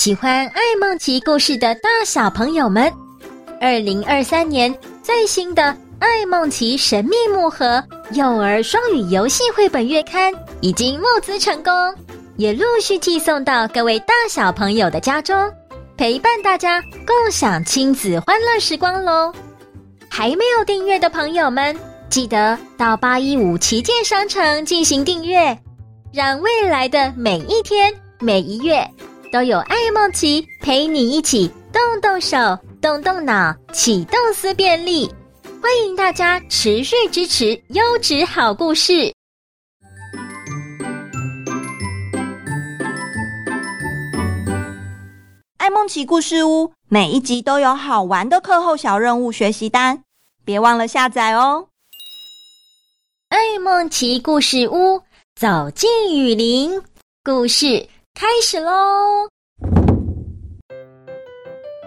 喜欢爱梦奇故事的大小朋友们，二零二三年最新的《爱梦奇神秘木盒》幼儿双语游戏绘本月刊已经募资成功，也陆续寄送到各位大小朋友的家中，陪伴大家共享亲子欢乐时光喽！还没有订阅的朋友们，记得到八一五旗舰商城进行订阅，让未来的每一天、每一月都有爱梦琪陪你一起动动手、动动脑，启动思辨力。欢迎大家持续支持优质好故事。爱梦奇故事屋每一集都有好玩的课后小任务学习单，别忘了下载哦。爱梦奇故事屋走进雨林，故事开始喽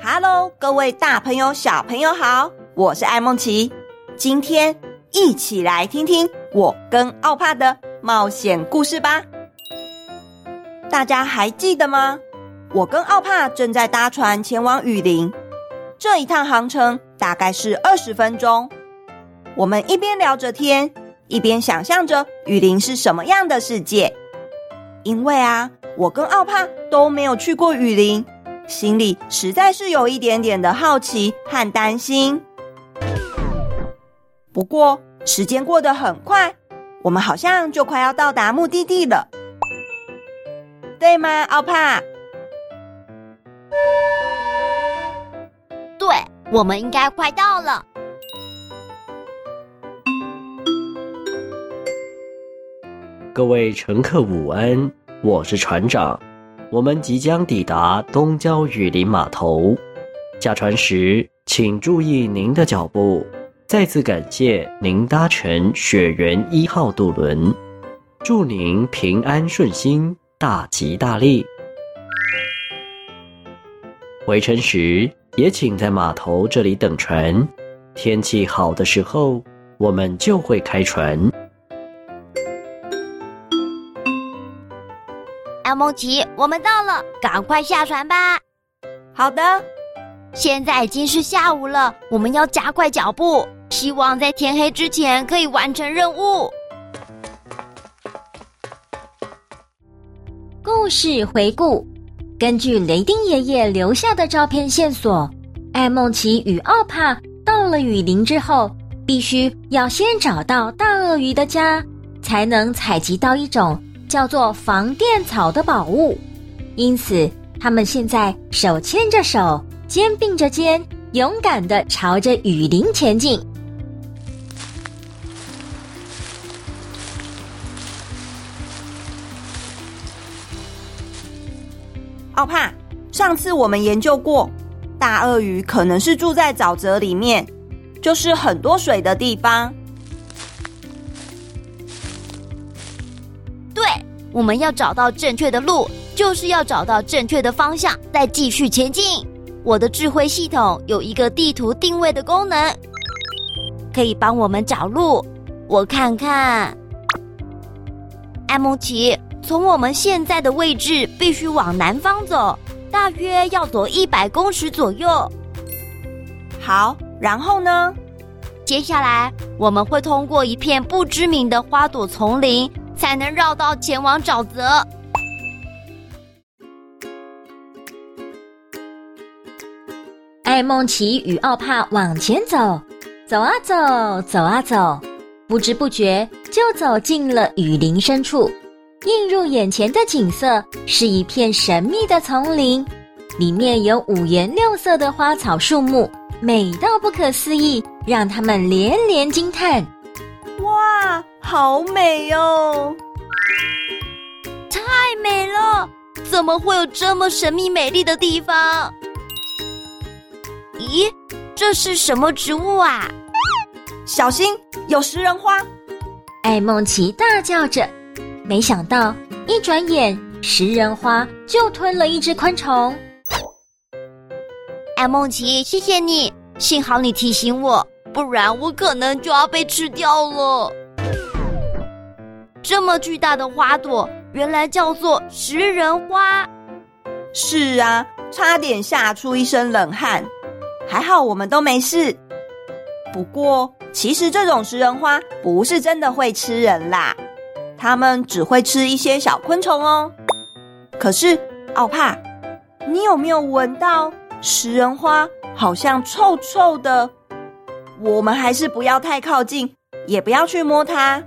！Hello，各位大朋友、小朋友好，我是艾梦琪，今天一起来听听我跟奥帕的冒险故事吧。大家还记得吗？我跟奥帕正在搭船前往雨林，这一趟航程大概是二十分钟。我们一边聊着天，一边想象着雨林是什么样的世界，因为啊，我跟奥帕都没有去过雨林，心里实在是有一点点的好奇和担心。不过时间过得很快，我们好像就快要到达目的地了，对吗，奥帕？对，我们应该快到了。各位乘客午安，我是船长。我们即将抵达东郊雨林码头，下船时请注意您的脚步。再次感谢您搭乘雪原一号渡轮，祝您平安顺心，大吉大利。回程时也请在码头这里等船，天气好的时候我们就会开船。爱孟奇，我们到了，赶快下船吧。好的，现在已经是下午了，我们要加快脚步，希望在天黑之前可以完成任务。故事回顾：根据雷丁爷爷留下的照片线索，艾梦琪与奥帕到了雨林之后，必须要先找到大鳄鱼的家，才能采集到一种。叫做防电草的宝物，因此他们现在手牵着手，肩并着肩，勇敢的朝着雨林前进。奥帕，上次我们研究过，大鳄鱼可能是住在沼泽里面，就是很多水的地方。我们要找到正确的路，就是要找到正确的方向，再继续前进。我的智慧系统有一个地图定位的功能，可以帮我们找路。我看看，艾梦奇，从我们现在的位置必须往南方走，大约要走一百公尺左右。好，然后呢？接下来我们会通过一片不知名的花朵丛林。才能绕道前往沼泽。艾梦奇与奥帕往前走，走啊走，走啊走，不知不觉就走进了雨林深处。映入眼前的景色是一片神秘的丛林，里面有五颜六色的花草树木，美到不可思议，让他们连连惊叹。哇，好美哦！太美了！怎么会有这么神秘美丽的地方？咦，这是什么植物啊？小心，有食人花！艾梦琪大叫着，没想到一转眼，食人花就吞了一只昆虫。艾梦琪，谢谢你，幸好你提醒我。不然我可能就要被吃掉了。这么巨大的花朵，原来叫做食人花。是啊，差点吓出一身冷汗。还好我们都没事。不过，其实这种食人花不是真的会吃人啦，它们只会吃一些小昆虫哦。可是，奥帕，你有没有闻到食人花好像臭臭的？我们还是不要太靠近，也不要去摸它。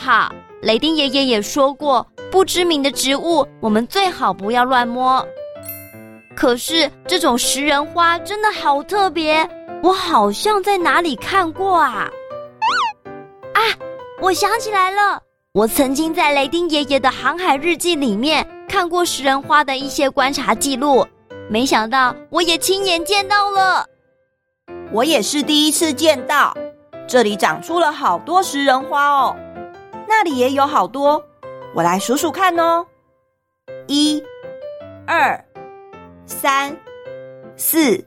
好，雷丁爷爷也说过，不知名的植物我们最好不要乱摸。可是这种食人花真的好特别，我好像在哪里看过啊！啊，我想起来了，我曾经在雷丁爷爷的航海日记里面看过食人花的一些观察记录，没想到我也亲眼见到了。我也是第一次见到，这里长出了好多食人花哦，那里也有好多，我来数数看哦，一、二。三、四、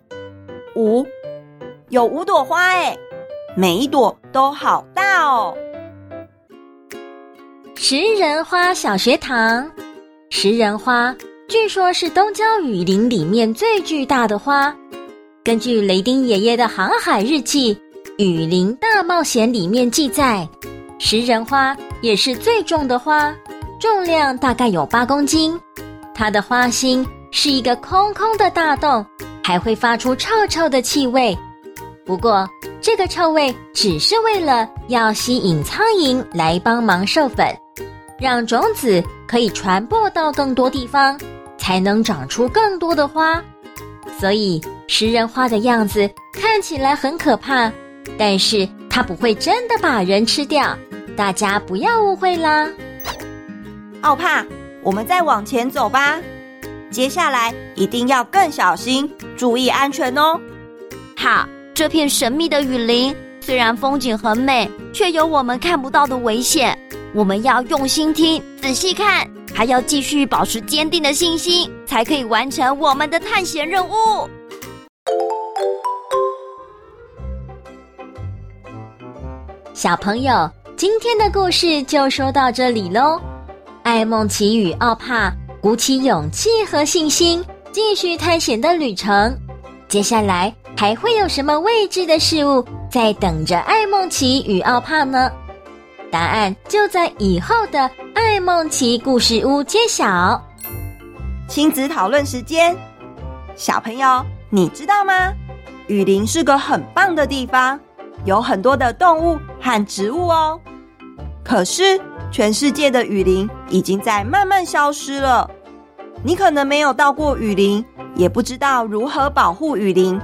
五，有五朵花哎，每一朵都好大哦。食人花小学堂，食人花据说是东郊雨林里面最巨大的花。根据雷丁爷爷的航海日记《雨林大冒险》里面记载，食人花也是最重的花，重量大概有八公斤，它的花心。是一个空空的大洞，还会发出臭臭的气味。不过，这个臭味只是为了要吸引苍蝇来帮忙授粉，让种子可以传播到更多地方，才能长出更多的花。所以，食人花的样子看起来很可怕，但是它不会真的把人吃掉，大家不要误会啦。奥帕，我们再往前走吧。接下来一定要更小心，注意安全哦。好，这片神秘的雨林虽然风景很美，却有我们看不到的危险。我们要用心听，仔细看，还要继续保持坚定的信心，才可以完成我们的探险任务。小朋友，今天的故事就说到这里喽。艾梦奇与奥帕。鼓起勇气和信心，继续探险的旅程。接下来还会有什么未知的事物在等着艾梦奇与奥帕呢？答案就在以后的艾梦奇故事屋揭晓。亲子讨论时间，小朋友，你知道吗？雨林是个很棒的地方，有很多的动物和植物哦。可是。全世界的雨林已经在慢慢消失了。你可能没有到过雨林，也不知道如何保护雨林。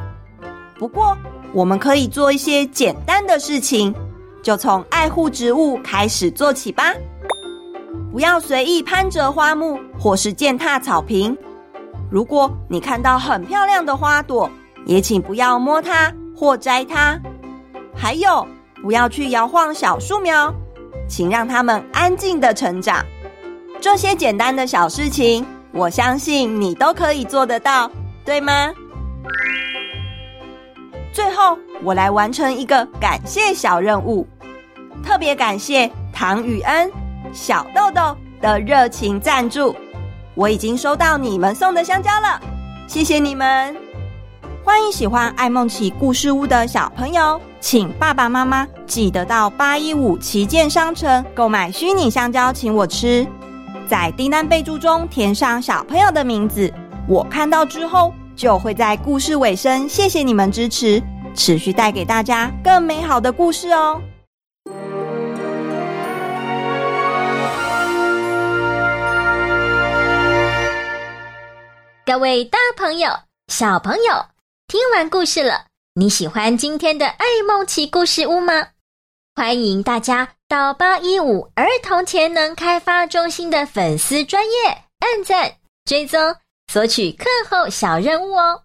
不过，我们可以做一些简单的事情，就从爱护植物开始做起吧。不要随意攀折花木或是践踏草坪。如果你看到很漂亮的花朵，也请不要摸它或摘它。还有，不要去摇晃小树苗。请让他们安静的成长。这些简单的小事情，我相信你都可以做得到，对吗？最后，我来完成一个感谢小任务，特别感谢唐雨恩、小豆豆的热情赞助。我已经收到你们送的香蕉了，谢谢你们。欢迎喜欢爱梦奇故事屋的小朋友，请爸爸妈妈记得到八一五旗舰商城购买虚拟香蕉，请我吃。在订单备注中填上小朋友的名字，我看到之后就会在故事尾声谢谢你们支持，持续带给大家更美好的故事哦。各位大朋友、小朋友。听完故事了，你喜欢今天的爱梦奇故事屋吗？欢迎大家到八一五儿童潜能开发中心的粉丝专业按赞、追踪、索取课后小任务哦。